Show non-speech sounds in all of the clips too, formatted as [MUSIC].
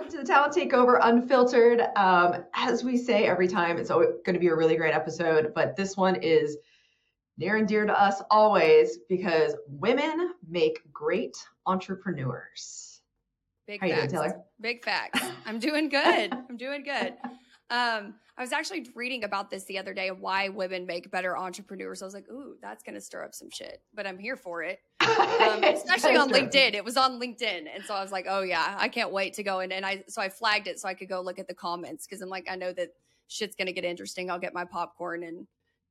welcome to the Talent Takeover Unfiltered. Um, as we say every time, it's going to be a really great episode, but this one is near and dear to us always because women make great entrepreneurs. Big How you doing. Taylor? Big facts. I'm doing good. I'm doing good. [LAUGHS] Um, I was actually reading about this the other day why women make better entrepreneurs. I was like, ooh, that's going to stir up some shit, but I'm here for it. [LAUGHS] Um, especially on LinkedIn. It was on LinkedIn. And so I was like, oh, yeah, I can't wait to go in. And I, so I flagged it so I could go look at the comments because I'm like, I know that shit's going to get interesting. I'll get my popcorn and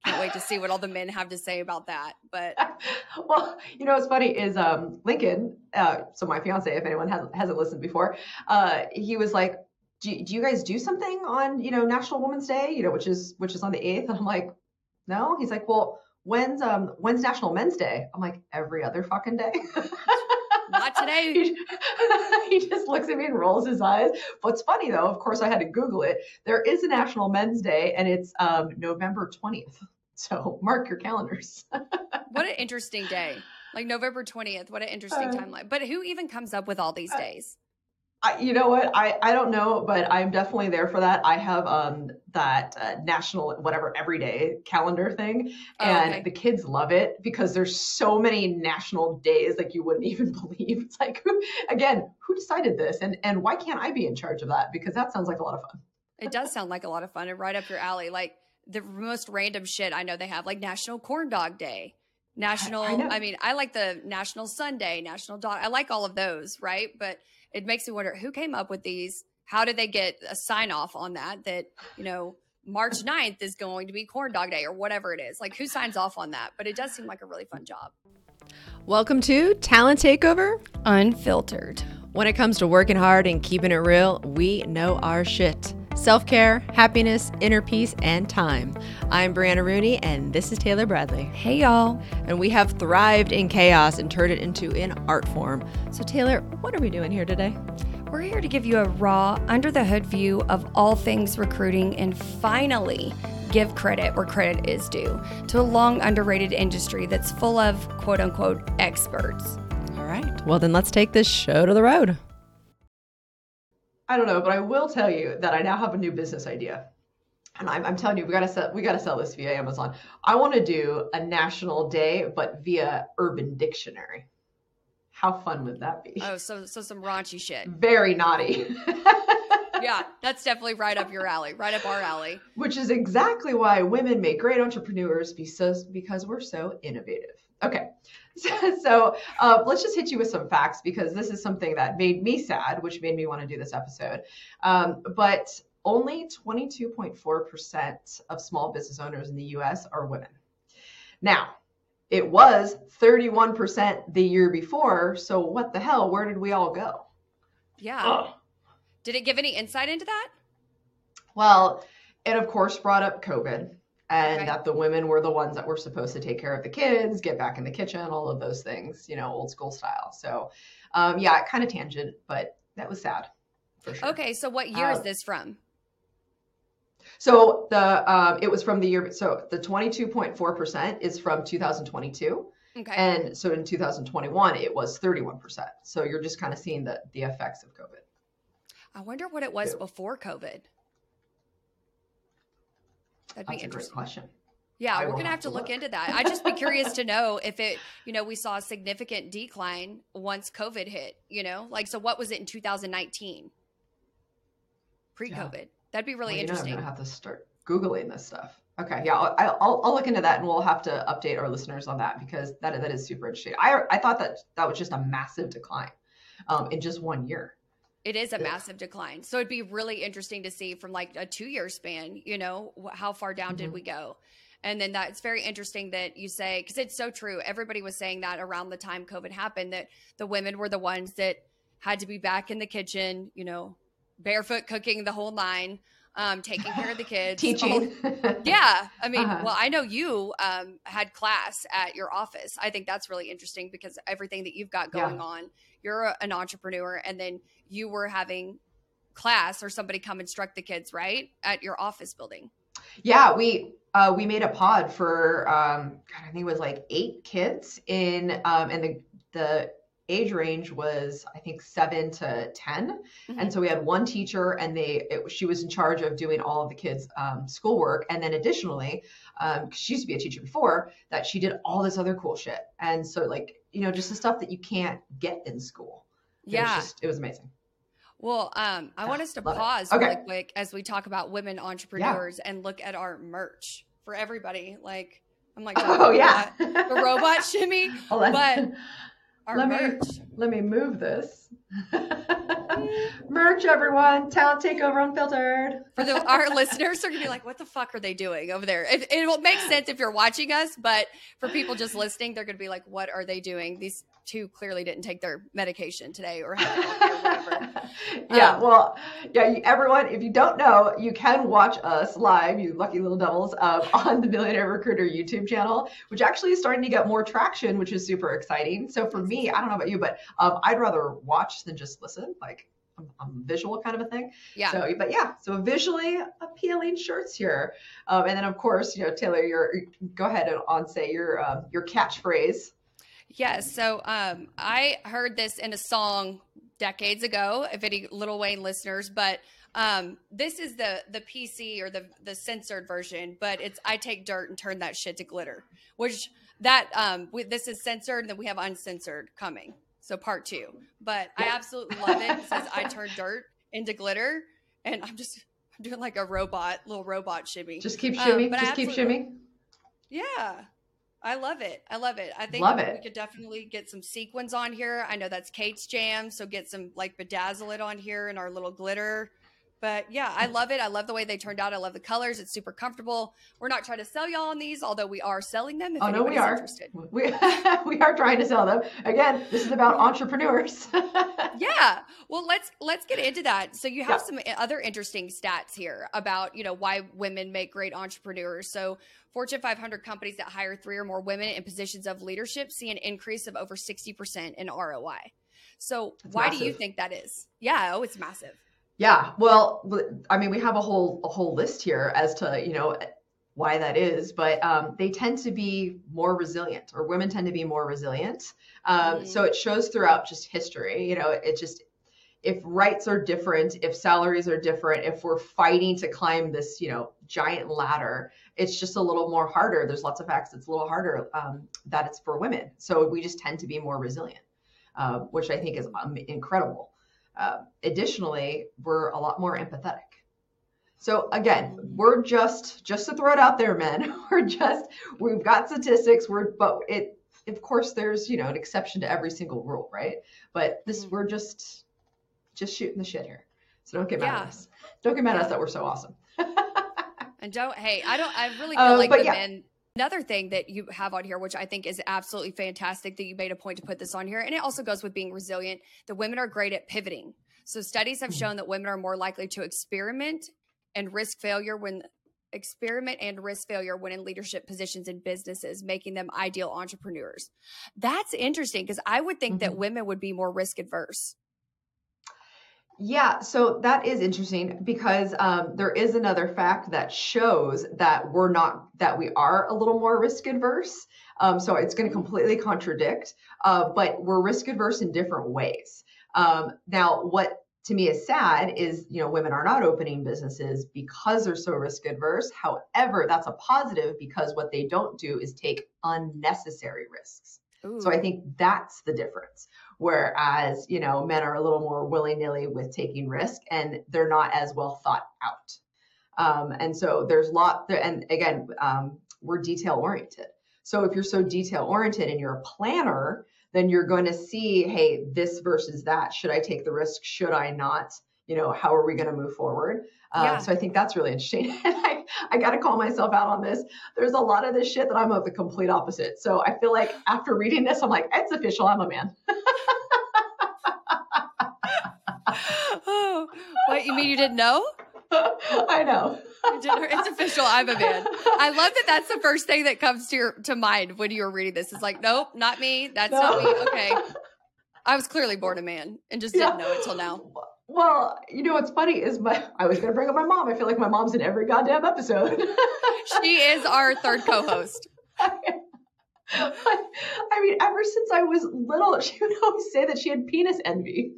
can't wait to see what all the men have to say about that. But [LAUGHS] well, you know what's funny is um, Lincoln. Uh, so my fiance, if anyone hasn't hasn't listened before, uh, he was like, do, "Do you guys do something on you know National Women's Day? You know, which is which is on the eighth? [LAUGHS] And I'm like, "No." He's like, "Well, when's um when's National Men's Day?" I'm like, "Every other fucking day." [LAUGHS] not today. [LAUGHS] he, he just looks at me and rolls his eyes. What's funny though, of course, I had to Google it. There is a National Men's Day, and it's um, November 20th. So mark your calendars. what an interesting day. Like November 20th. What an interesting Uh, timeline. But who even comes up with all these days? I, you know what? I, I don't know, but I'm definitely there for that. I have um that uh, national whatever everyday calendar thing, Oh, and okay. the kids love it because there's so many national days like you wouldn't [LAUGHS] even believe. It's like who again, who decided this, and and why can't I be in charge of that? Because that sounds like a lot of fun. It does sound like a lot of fun and right up your alley. Like the most random shit I know they have, like National Corn Dog Day, National. I I, know. mean, I like the National Sunday, National Dog. I like all of those, right? But it makes me wonder who came up with these. How did they get a sign off on that? That you know. March 9th is going to be corn dog day or whatever it is. Like who signs off on that? But it does seem like a really fun job. Welcome to Talent Takeover. Unfiltered. When it comes to working hard and keeping it real, we know our shit. Self care, happiness, inner peace, and time. I'm Brianna Rooney, and this is Taylor Bradley. Hey y'all. And we have thrived in chaos and turned it into an art form. So, Taylor, what are we doing here today? We're here to give you a raw, under the hood view of all things recruiting and finally give credit where credit is due to a long underrated industry that's full of quote unquote experts. All right. Well, then let's take this show to the road. I don't know, but I will tell you that I now have a new business idea. And I'm, I'm telling you, we gotta sell we gotta sell this via Amazon. I want to do a national day, but via Urban Dictionary. How fun would that be? Oh, so so some raunchy shit. Very naughty. [LAUGHS] Yeah, that's definitely right up your alley, right up our alley. Which is exactly why women make great entrepreneurs because because we're so innovative. Okay, so, [LAUGHS] so uh, let's just hit you with some facts because this is something that made me sad, which made me want to do this episode. Um, but only 22.4% of small business owners in the US are women. Now, it was 31% the year before. So, what the hell? Where did we all go? Yeah. Ugh. Did it give any insight into that? Well, it of course brought up COVID and Okay. that the women were the ones that were supposed to take care of the kids, get back in the kitchen, all of those things, you know, old school style. So, um, yeah, kind of tangent, but that was sad for sure. Okay, so what year is Uh, this from? So the um, it was from the year. So the 22.4% is from 2022, Okay. and so in 2021 it was 31%. So you're just kind of seeing the the effects of COVID. I wonder what it was Yeah. before COVID. That'd be That's great interesting. question. Yeah, I we're gonna have have to look look. into that. I'd just be curious to know if it, you know, we saw a significant decline once COVID hit. You know, like so, what was it in 2019? Pre-COVID. That'd be really Well, you know, interesting. I'm gonna have to start googling this stuff. Okay, yeah, I'll, I'll I'll look into that, and we'll have to update our listeners on that because that that is super interesting. I I thought that that was just a massive decline, um, in just one year. It is a Yeah. massive decline. So it'd be really interesting to see from like a two year span, you know, how far down did Mhm. we go? And then that's very interesting that you say, because it's so true. Everybody was saying that around the time COVID happened, that the women were the ones that had to be back in the kitchen, you know, barefoot cooking the whole nine, um, taking care of the [LAUGHS] kids. Teaching. [LAUGHS] yeah. I mean, Uh-huh. well, I know you um, had class at your office. I think that's really interesting because everything that you've got Yeah. going on, you're a, an entrepreneur, and then you were having class or somebody come instruct the kids, right? At your office building. Yeah, we uh, we made a pod for um, God, I think it was like eight kids in um, and the the age range was I think seven to 10 Mhm. and so we had one teacher, and they it, she was in charge of doing all of the kids' um, schoolwork, and then additionally, um, 'cause she used to be a teacher before that, she did all this other cool shit, and so like you know just the stuff that you can't get in school. It was Yeah. just- it was amazing. Well, um, I want us to pause Okay. really quick as we talk about women entrepreneurs and look at our merch for everybody. Like, I'm like, [LAUGHS] Oh yeah, the robot shimmy, [LAUGHS] but our Let me- Let me move this. [LAUGHS] Merch, everyone. Talent takeover unfiltered. For the, our listeners, they're gonna be like, "What the fuck are they doing over there?" It, it will make sense if you're watching us, but for people just listening, they're gonna be like, "What are they doing?" These two clearly didn't take their medication today or have or whatever. [LAUGHS] yeah, Um, well, yeah, everyone, if you don't know, you can watch us live, you lucky little devils, um, [LAUGHS] on the Millionaire Recruiter YouTube channel, which actually is starting to get more traction, which is super exciting. So for me, I don't know about you, but um, I'd rather watch than just listen. Like, I'm, I'm visual kind of a thing. Yeah. So, but yeah, so visually appealing shirts here, um, and then of course, you know, Taylor, your go ahead and on say your um, your catchphrase. Yes. So um, I heard this in a song decades ago, if any Lil Wayne listeners, but um, this is the the PC or the the censored version, but it's I take dirt and turn that shit to glitter, which that um, we, this is censored, and then we have uncensored coming. So part two, but I absolutely love it. It says I turn dirt into glitter, and I'm just I'm doing like a robot, little robot shimmy. Just keep Um, shimmy, I just keep shimmy. Yeah. I love it. I love it. I think Love we could definitely get some sequins on here. I know that's Kate's jam, so get some like bedazzle it on here and our little glitter. But yeah, I love it. I love the way they turned out. I love the colors. It's super comfortable. We're not trying to sell y'all on these, although we are selling them if Oh no, we are. interested. We [LAUGHS] we are trying to sell them. Again, this is about entrepreneurs. [LAUGHS] yeah well let's let's get into that so you have Yeah. some eh, other interesting stats here about you know why women make great entrepreneurs so fortune 500 companies that hire three or more women in positions of leadership see an increase of over 60% in roi so That's why do you think that is yeah oh it's massive Yeah, well, I mean, we have a whole a whole list here as to you know why that is, but um, they tend to be more resilient, or women tend to be more resilient. Um, Mhm. So it shows throughout just history. You know, it just if rights are different, if salaries are different, if we're fighting to climb this you know giant ladder, it's just a little more harder. There's lots of facts. It's a little harder um, that it's for women. So we just tend to be more resilient, uh, which I think is um, incredible. Uh, additionally, we're a lot more empathetic. So again, we're just just to throw it out there, men. [LAUGHS] We're just we've got statistics. We're but it of course there's you know an exception to every single rule, right? But this Mhm. we're just just shooting the shit here. So don't get mad Yeah. at us. Don't get mad at us that we're so awesome. [LAUGHS] And don't hey, I don't I really feel Uh, like the yeah. men another thing that you have on here, which I think is absolutely fantastic that you made a point to put this on here, and it also goes with being resilient. The women are great at pivoting. So studies have Mhm. shown that women are more likely to experiment and risk failure when experiment and risk failure when in leadership positions in businesses, making them ideal entrepreneurs. That's interesting because I would think that Mhm. women would be more risk adverse. Yeah, so that is interesting because um, there is another fact that shows that we're not that we are a little more risk adverse. Um, so it's going to completely contradict, uh, but we're risk adverse in different ways. Um, now, what to me is sad is you know women are not opening businesses because they're so risk adverse. However, that's a positive because what they don't do is take unnecessary risks. So I think that's the difference. Whereas, you know, men are a little more willy nilly with taking risk and they're not as well thought out. Um, and so there's lot there, and again, um, we're detail oriented. So if you're so detail oriented and you're a planner, then you're going to see, hey, this versus that. Should I take the risk? Should I not? You know, how are we going to move forward? Um, Yeah. So I think that's really interesting. [LAUGHS] And I, I got to call myself out on this. There's a lot of this shit that I'm of the complete opposite. So I feel like after reading this, I'm like, it's official. I'm a man. [LAUGHS] oh, what you mean you didn't know? [LAUGHS] I know. It's official. I'm a man. I love that. That's the first thing that comes to your to mind when you were reading this. It's like, nope, not me. That's not me. Okay, I was clearly born a man and just didn't know it till now. Well, you know what's funny is my I was gonna bring up my mom. I feel like my mom's in every goddamn episode. [LAUGHS] She is our third co-host. [LAUGHS] I mean, ever since I was little, she would always say that she had penis envy.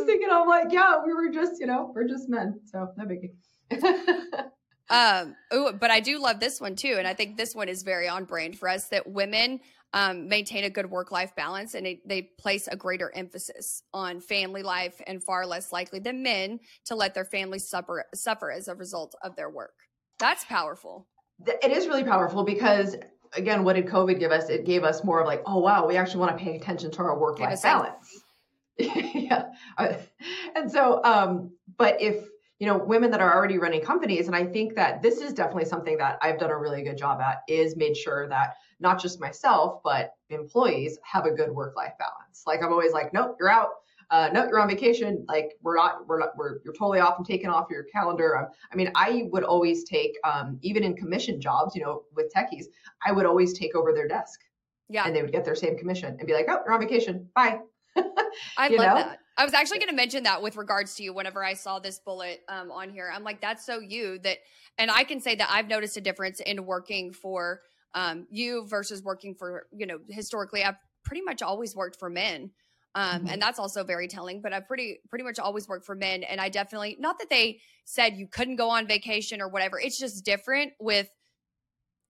Just thinking, I'm like, yeah, we were just, you know, we're just men, so no biggie. [LAUGHS] um, ooh, but I do love this one too, and I think this one is very on brand for us. That women um, maintain a good work life balance and they, they place a greater emphasis on family life and far less likely than men to let their families suffer suffer as a result of their work. That's powerful. It is really powerful because again, what did COVID give us? It gave us more of like, oh wow, we actually want to pay attention to our work life balance. [LAUGHS] yeah, and so, um, but if you know women that are already running companies, and I think that this is definitely something that I've done a really good job at, is made sure that not just myself but employees have a good work life balance. Like I'm always like, nope, you're out uh, no, you're on vacation. Like we're not, we're not, we're, you're totally off and taken off your calendar. Um, I mean, I would always take, um, even in commission jobs, you know, with techies, I would always take over their desk. Yeah. And they would get their same commission and be like, oh, you're on vacation. Bye. [LAUGHS] I love know? that. I was actually going to mention that with regards to you whenever I saw this bullet um, on here. I'm like, that's so you that, and I can say that I've noticed a difference in working for um, you versus working for, you know, historically, I've pretty much always worked for men. Um, mm-hmm. and that's also very telling, but I pretty, pretty much always worked for men. And I definitely, not that they said you couldn't go on vacation or whatever. It's just different with,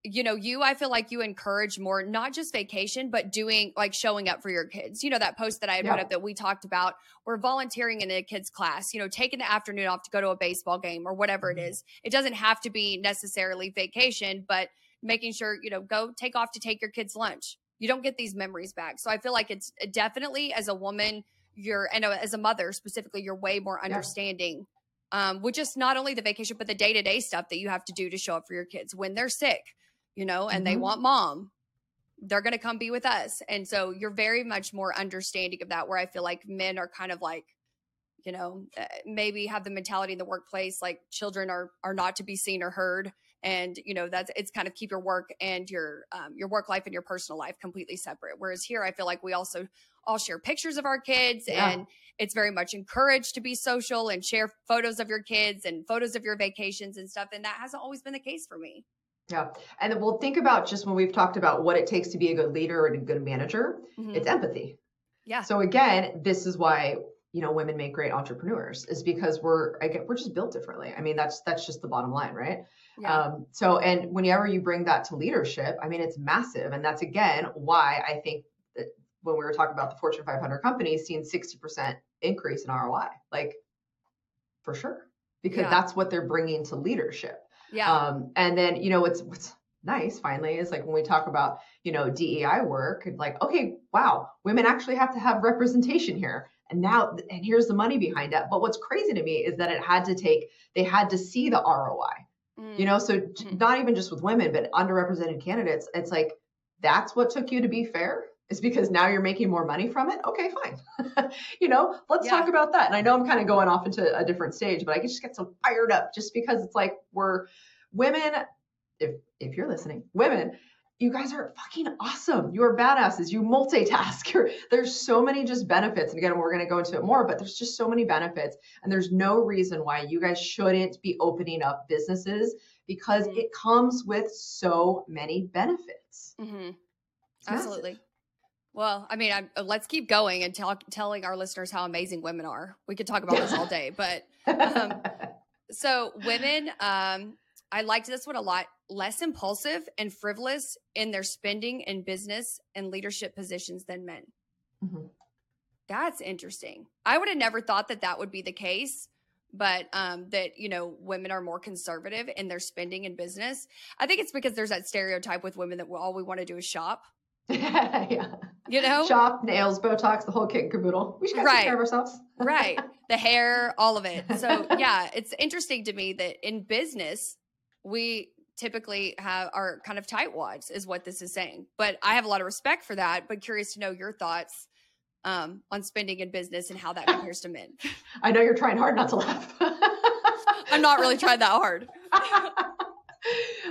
you know, you, I feel like you encourage more, not just vacation, but doing like showing up for your kids. You know, that post that I had yeah. put up that we talked about, we're volunteering in a kid's class, you know, taking the afternoon off to go to a baseball game or whatever mm-hmm. it is. It doesn't have to be necessarily vacation, but making sure, you know, go take off to take your kids lunch you don't get these memories back. So I feel like it's definitely as a woman, you're and as a mother specifically, you're way more understanding. Yeah. Um, with just not only the vacation, but the day to day stuff that you have to do to show up for your kids when they're sick, you know, and mm-hmm. they want mom, they're going to come be with us. And so you're very much more understanding of that, where I feel like men are kind of like, you know, uh, maybe have the mentality in the workplace like children are are not to be seen or heard and you know that's it's kind of keep your work and your um, your work life and your personal life completely separate whereas here i feel like we also all share pictures of our kids yeah. and it's very much encouraged to be social and share photos of your kids and photos of your vacations and stuff and that hasn't always been the case for me yeah. And we'll think about just when we've talked about what it takes to be a good leader and a good manager, mm-hmm. it's empathy. Yeah. So again, this is why you know women make great entrepreneurs is because we're again we're just built differently. I mean that's that's just the bottom line, right? Yeah. Um, so, and whenever you bring that to leadership, I mean, it's massive. And that's again why I think that when we were talking about the Fortune 500 companies seeing 60% increase in ROI, like for sure, because yeah. that's what they're bringing to leadership. Yeah. Um, and then, you know, what's, what's nice finally is like when we talk about, you know, DEI work, like, okay, wow, women actually have to have representation here. And now, and here's the money behind it. But what's crazy to me is that it had to take, they had to see the ROI you know so mm-hmm. not even just with women but underrepresented candidates it's like that's what took you to be fair is because now you're making more money from it okay fine [LAUGHS] you know let's yeah. talk about that and i know i'm kind of going off into a different stage but i just get so fired up just because it's like we're women if if you're listening women you guys are fucking awesome. You are badasses. You multitask. [LAUGHS] There's so many just benefits. And again, we're going to go into it more, but there's just so many benefits. And there's no reason why you guys shouldn't be opening up businesses because mm-hmm. it comes with so many benefits. Mm-hmm. Absolutely. Well, I mean, I'm, let's keep going and tell, telling our listeners how amazing women are. We could talk about this all day, but um, [LAUGHS] so women, um, I liked this one a lot. Less impulsive and frivolous in their spending in business and leadership positions than men. Mm-hmm. That's interesting. I would have never thought that that would be the case, but um, that you know women are more conservative in their spending in business. I think it's because there's that stereotype with women that all we want to do is shop. [LAUGHS] yeah. You know, shop, nails, Botox, the whole kit and caboodle. We should right. take care of ourselves. [LAUGHS] right. The hair, all of it. So [LAUGHS] yeah, it's interesting to me that in business we typically have are kind of tightwads is what this is saying but i have a lot of respect for that but curious to know your thoughts um, on spending in business and how that compares to men i know you're trying hard not to laugh i'm not really trying that hard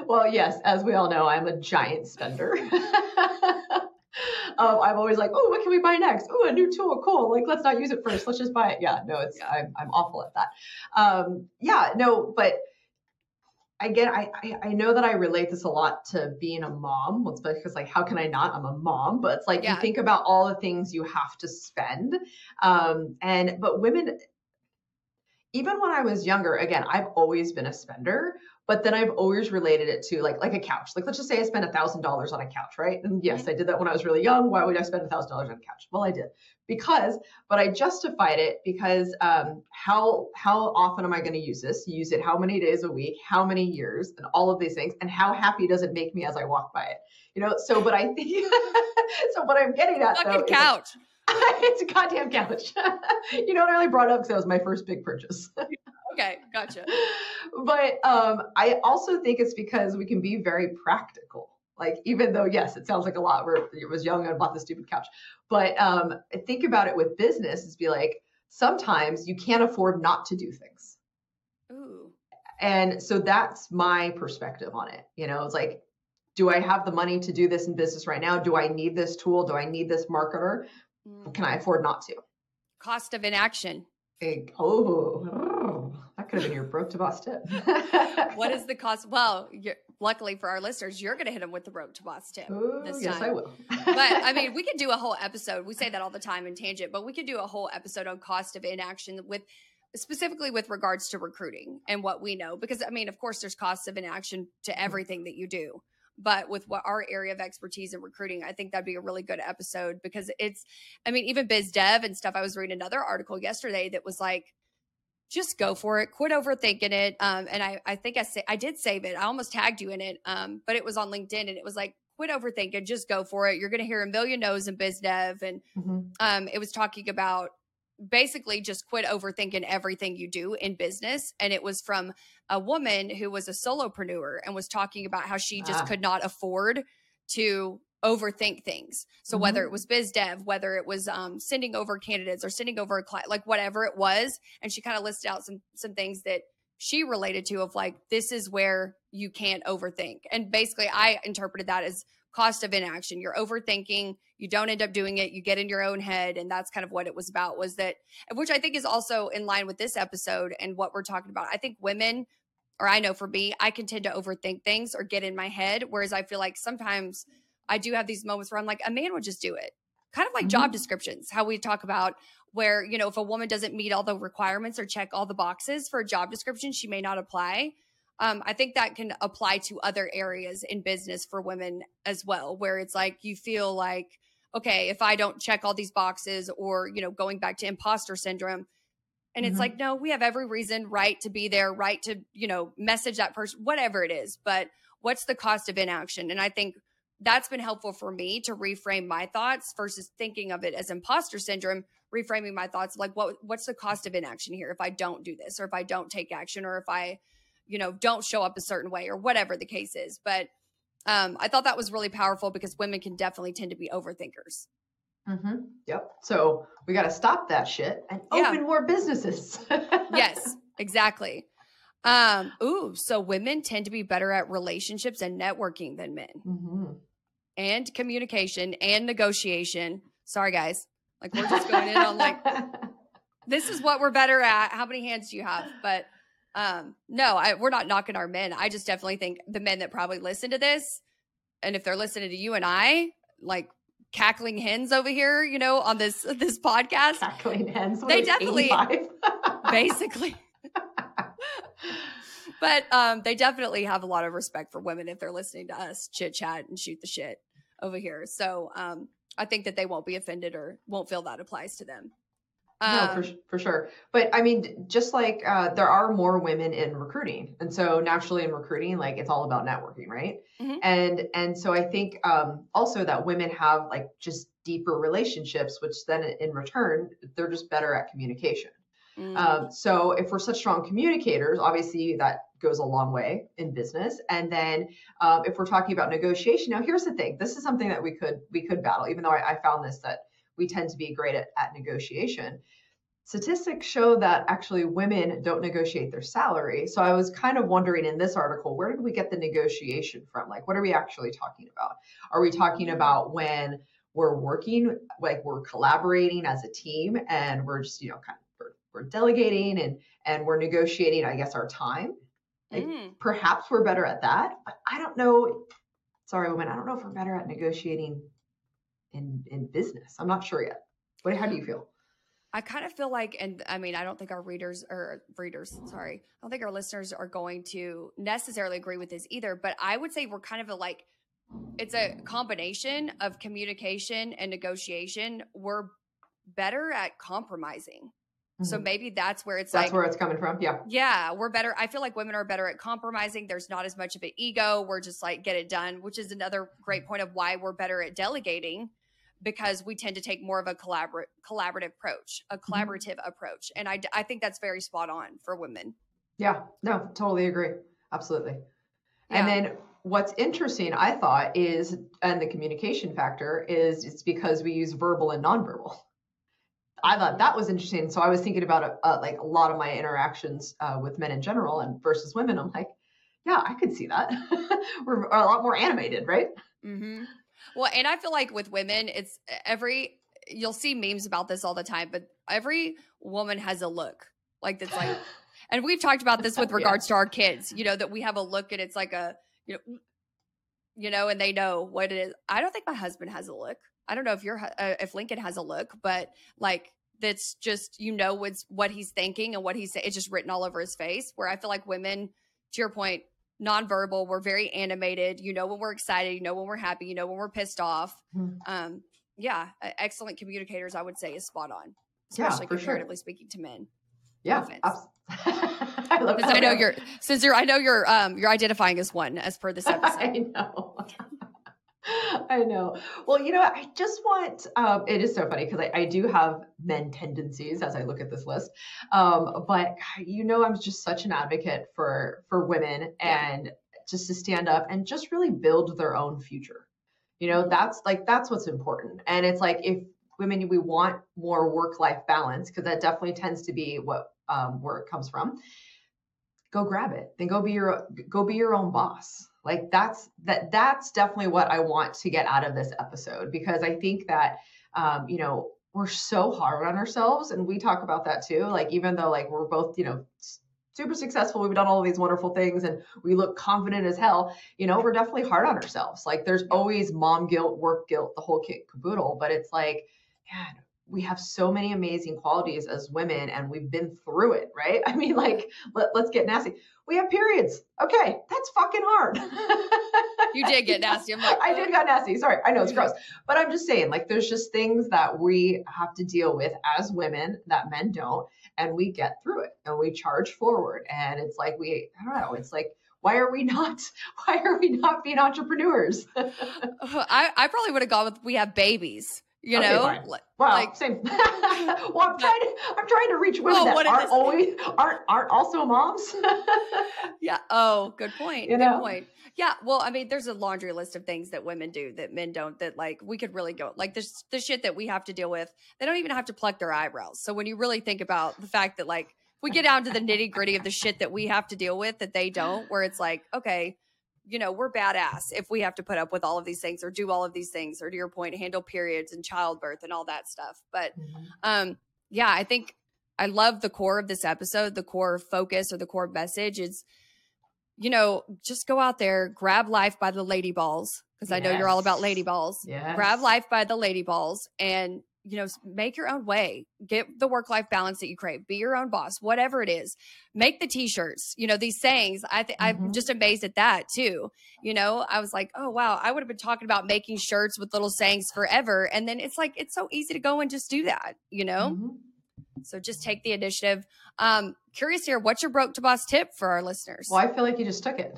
well yes as we all know i'm a giant spender [LAUGHS] um, I'm always like, oh, what can we buy next? Oh, a new tool, cool. Like, let's not use it first. Let's just buy it. Yeah, no, it's yeah. I'm, I'm awful at that. Um, yeah, no, but again, I, I, I know that I relate this a lot to being a mom. It's because like, how can I not? I'm a mom, but it's like Yeah. you think about all the things you have to spend. Um, and but women, even when I was younger, again, I've always been a spender, but then I've always related it to like like a couch. Like let's just say I spent a thousand dollars on a couch, right? And yes, I did that when I was really young. Why would I spend a thousand dollars on a couch? Well, I did because, but I justified it because um, how how often am I going to use this? Use it how many days a week? How many years? And all of these things. And how happy does it make me as I walk by it? You know. So, but I think [LAUGHS] so. What I'm getting at though, Fucking is- couch. [LAUGHS] it's a goddamn couch. [LAUGHS] you know what I only brought up because that was my first big purchase. [LAUGHS] Okay, gotcha. but um, I also think it's because we can be very practical. Like even though yes, it sounds like a lot. Where it was young and bought the stupid couch, but um, think about it with business is be like sometimes you can't afford not to do things, Ooh. and so that's my perspective on it. You know, it's like, do I have the money to do this in business right now? Do I need this tool? Do I need this marketer? Mm. Can I afford not to? Cost of inaction. Big, oh, that could have been your broke to boss tip. [LAUGHS] What is the cost? Well, you're, luckily for our listeners, you're going to hit them with the road to boss tip. Ooh, this yes, time. I will. but I mean, [LAUGHS] we could do a whole episode. We say that all the time in tangent, but we could do a whole episode on cost of inaction with specifically with regards to recruiting and what we know. Because I mean, of course, there's costs of inaction to everything that you do. But with what our area of expertise in recruiting, I think that'd be a really good episode because it's, I mean, even biz dev and stuff. I was reading another article yesterday that was like, just go for it. Quit overthinking it. Um, and I, I think I say I did save it. I almost tagged you in it. Um, but it was on LinkedIn and it was like, quit overthinking. Just go for it. You're going to hear a million no's in biz dev. And Mhm. um, it was talking about basically just quit overthinking everything you do in business. And it was from a woman who was a solopreneur and was talking about how she just Ah. could not afford to overthink things. So whether it was biz dev, whether it was um, sending over candidates or sending over a client, like whatever it was, and she kind of listed out some some things that she related to of like this is where you can't overthink. And basically, I interpreted that as cost of inaction. You're overthinking. You don't end up doing it. You get in your own head, and that's kind of what it was about. Was that, which I think is also in line with this episode and what we're talking about. I think women or I know for me, I can tend to overthink things or get in my head. Whereas I feel like sometimes I do have these moments where I'm like, a man would just do it. Kind of like mm-hmm. job descriptions, how we talk about where, you know, if a woman doesn't meet all the requirements or check all the boxes for a job description, she may not apply. Um, I think that can apply to other areas in business for women as well, where it's like you feel like, okay, if I don't check all these boxes or, you know, going back to imposter syndrome, and it's Mhm. like, no, we have every reason, right, to be there, right to, you know, message that person, whatever it is. But what's the cost of inaction? And I think that's been helpful for me to reframe my thoughts versus thinking of it as imposter syndrome, reframing my thoughts like what what's the cost of inaction here if I don't do this or if I don't take action or if I, you know, don't show up a certain way or whatever the case is. But um, I thought that was really powerful because women can definitely tend to be overthinkers. Mhm. Yep. So we got to stop that shit and Yeah. open more businesses. [LAUGHS] yes, exactly. Um, ooh, so women tend to be better at relationships and networking than men, Mhm. and communication and negotiation. Sorry, guys. Like we're just going in on like [LAUGHS] this is what we're better at. How many hands do you have? But um, no, I, we're not knocking our men. I just definitely think the men that probably listen to this, and if they're listening to you and I, like cackling hens over here, you know, on this [LAUGHS] this podcast, Cackling hens. They definitely- [LAUGHS] [LAUGHS] basically. but um, they definitely have a lot of respect for women if they're listening to us chit chat and shoot the shit over here. So um, I think that they won't be offended or won't feel that applies to them. No, Um, for for sure. But I mean, just like uh, there are more women in recruiting, and so naturally in recruiting, like it's all about networking, right? Mhm. And and so I think um, also that women have like just deeper relationships, which then in return they're just better at communication. mm, Um, so if we're such strong communicators, obviously that goes a long way in business. And then um, if we're talking about negotiation, now here's the thing: this is something that we could we could battle. Even though I, I found this that we tend to be great at, at negotiation. Statistics show that actually women don't negotiate their salary. So I was kind of wondering in this article, where did we get the negotiation from? Like, what are we actually talking about? Are we talking about when we're working, like we're collaborating as a team and we're just, you know, kind of we're, we're delegating and and we're negotiating, I guess, our time? Like Mm. perhaps we're better at that, but I don't know. Sorry, women, I don't know if we're better at negotiating in in business. I'm not sure yet. What? How do you feel? I kind of feel like, and I mean, I don't think our readers or readers, sorry, I don't think our listeners are going to necessarily agree with this either. But I would say we're kind of a like, it's a combination of communication and negotiation. We're better at compromising. So Mhm. maybe that's where it's that's like, where it's coming from. Yeah. yeah, we're better. I feel like women are better at compromising. There's not as much of an ego. We're just like, get it done, which is another great point of why we're better at delegating because we tend to take more of a collaborative collaborative approach, a collaborative approach. And I think that's very spot on for women. Yeah. No, totally agree. Absolutely. Yeah. And then what's interesting, I thought, is and the communication factor is it's because we use verbal and nonverbal. I thought that was interesting. So I was thinking about uh, like a lot of my interactions uh, with men in general and versus women. I'm like, yeah, I could see that. [LAUGHS] We're a lot more animated, right? hmm Well, and I feel like with women, it's every you'll see memes about this all the time, but every woman has a look like that's like, [LAUGHS] and we've talked about this with [LAUGHS] Yeah. regards to our kids. You know that we have a look and it's like a you know, you know, and they know what it is. I don't think my husband has a look. I don't know if your uh, if Lincoln has a look, but like that's just you know what's what he's thinking and what he's saying. It's just written all over his face. Where I feel like women, to your point, nonverbal. We're very animated. You know when we're excited. You know when we're happy. You know when we're pissed off. Mhm. Um, yeah, excellent communicators. I would say is spot on, Yeah, especially sure. comparatively speaking to men. Yeah. abs- [LAUGHS] I love Because I know you're since you're I know you're um you're identifying as one as per this [LAUGHS] I episode. know. [LAUGHS] I know. Well, you know. I just want, um, it is so funny because I, I do have men tendencies as I look at this list. Um, but you know, I'm just such an advocate for, for women Yeah. and just to stand up and just really build their own future. You know, Mhm. that's like, that's what's important. And it's like, if women, we want more work-life balance, because that definitely tends to be what, um, where it comes from go grab it then go be your go be your own boss like that's that that's definitely what i want to get out of this episode because i think that um you know we're so hard on ourselves and we talk about that too. Like even though like we're both you know super successful we've done all these wonderful things and we look confident as hell you know we're definitely hard on ourselves. Like there's always mom guilt work guilt the whole kit caboodle but it's like man we have so many amazing qualities as women and we've been through it right? [LAUGHS] I mean like let, let's get nasty. We have periods. Okay that's fucking hard. [LAUGHS] You did get nasty. I'm like, i did got nasty. Sorry i know it's gross. but i'm just saying like there's just things that we have to deal with as women that men don't and we get through it and we charge forward and it's like we i don't know it's like why are we not [LAUGHS] why are we not being entrepreneurs? I, I probably would have gone with we have babies. You Okay, know. Like- Well, Like- same. [LAUGHS] well, I'm trying to I'm trying to reach women that aren't always aren't aren't also moms. [LAUGHS] yeah. Oh, good point. You good know? point. Yeah. Well, I mean, there's a laundry list of things that women do that men don't. That like we could really go like this the shit that we have to deal with. They don't even have to pluck their eyebrows. So when you really think about the fact that like we get down to the nitty gritty of the shit that we have to deal with that they don't, where it's like okay. You know, we're badass if we have to put up with all of these things or do all of these things, or to your point, handle periods and childbirth and all that stuff. But um yeah i think i love the core of this episode the core focus or the core message is you know just go out there grab life by the lady balls because i know you're all about lady balls Yes. grab life by the lady balls and you know make your own way get the work life balance that you crave be your own boss whatever it is make the t-shirts you know these sayings i think i'm Mhm. just amazed at that too you know i was like oh wow i would have been talking about making shirts with little sayings forever and then it's like it's so easy to go and just do that you know Mhm. so just take the initiative um curious here what's your broke to boss tip for our listeners Well, I feel like you just took it.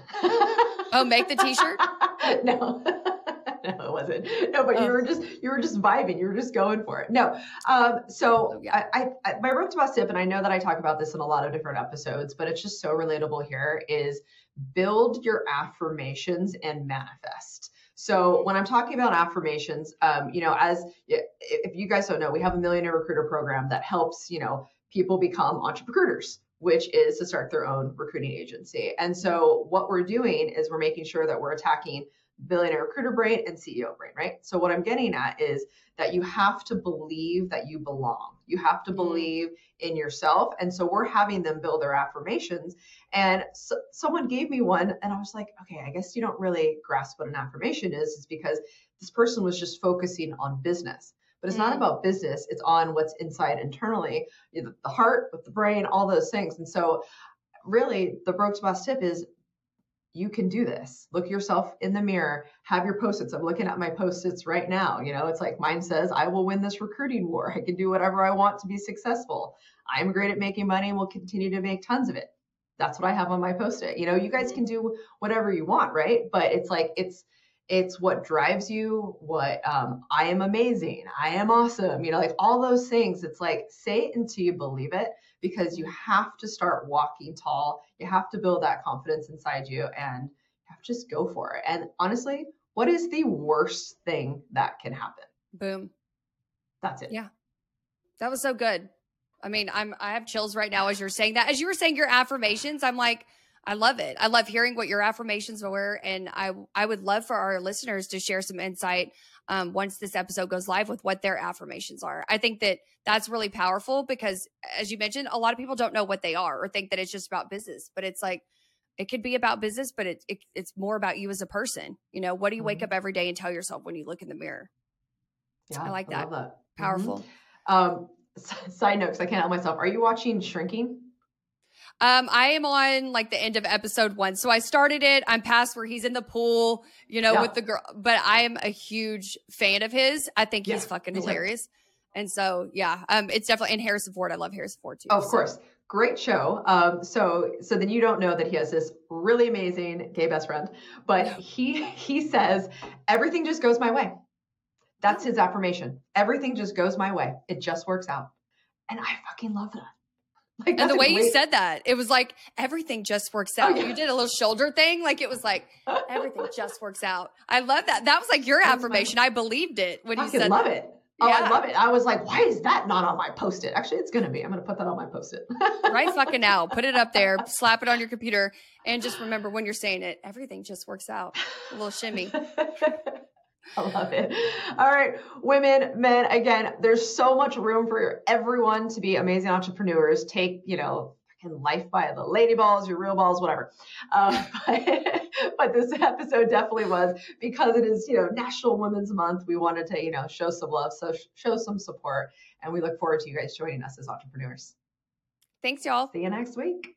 Oh, make the t-shirt? [LAUGHS] no. [LAUGHS] No, it wasn't. No, but Oh. you were just you were just vibing. You were just going for it. No. Um, so Oh, yeah. I, I, I my road to boss tip, and I know that I talk about this in a lot of different episodes, but it's just so relatable here. Is build your affirmations and manifest. So when I'm talking about affirmations, um, you know, as if you guys don't know, we have a millionaire recruiter program that helps you know people become entrepreneurs which is to start their own recruiting agency. And so what we're doing is we're making sure that we're attacking millionaire recruiter brain and CEO brain, right? So what I'm getting at is that you have to believe that you belong. You have to believe in yourself. And so we're having them build their affirmations. And so, someone gave me one, and I was like, okay, I guess you don't really grasp what an affirmation is. It's because this person was just focusing on business. But it's not Mm. about business, it's on what's inside internally, you know, the heart with the brain, all those things. And so, really, the Brooks Boss tip is you can do this. Look yourself in the mirror, have your post-its. I'm looking at my post-its right now. You know, it's like mine says, I will win this recruiting war. I can do whatever I want to be successful. I'm great at making money and will continue to make tons of it. That's what I have on my post-it. You know, you guys mm-hmm. can do whatever you want, right? But it's like it's it's what drives you what um, i am amazing i am awesome you know like all those things it's like say it until you believe it because you have to start walking tall you have to build that confidence inside you and you have to just go for it and honestly what is the worst thing that can happen Boom. that's it Yeah. That was so good. I mean, I'm I have chills right now as you're saying that. As you were saying your affirmations, I'm like, I love it. I love hearing what your affirmations were, and I I would love for our listeners to share some insight um, once this episode goes live with what their affirmations are. I think that that's really powerful because, as you mentioned, a lot of people don't know what they are or think that it's just about business, but it's like it could be about business, but it, it it's more about you as a person. You know, what do you wake Mhm. up every day and tell yourself when you look in the mirror? yeah I like that. love that Mhm. Powerful. um side note because i can't help myself are you watching shrinking Um, I am on like the end of episode one. So I started it. I'm past where he's in the pool, you know, Yeah. with the girl. But I am a huge fan of his. I think he's Yeah, fucking hilarious. And so yeah, um, it's definitely and Harrison Ford. I love Harrison Ford too. Oh, of so- course. Great show. Um, so so then you don't know that he has this really amazing gay best friend, but he he says everything just goes my way. That's his affirmation. Everything just goes my way. It just works out. And I fucking love that. Like And the way you said that, it was like everything just works Oh, out. yeah. You did a little shoulder thing, like it was like everything just works out. I love that. That was like your was my- affirmation. I believed it when I you said love that. it. Oh, I love it. I was like, why is that not on my post-it? Actually, it's gonna be. I'm gonna put that on my post-it. [LAUGHS] right fucking now. Put it up there, slap it on your computer, and just remember when you're saying it, everything just works out. A little shimmy. [LAUGHS] [LAUGHS] I love it. All right, women, men, again, there's so much room for everyone to be amazing entrepreneurs. Take, you know, fucking life by the lady balls, your real balls, whatever. Um, [LAUGHS] but, but this episode definitely was because it is, you know, National Women's Month. We wanted to, you know, show some love, so show some support, and we look forward to you guys joining us as entrepreneurs. Thanks, y'all. See you next week.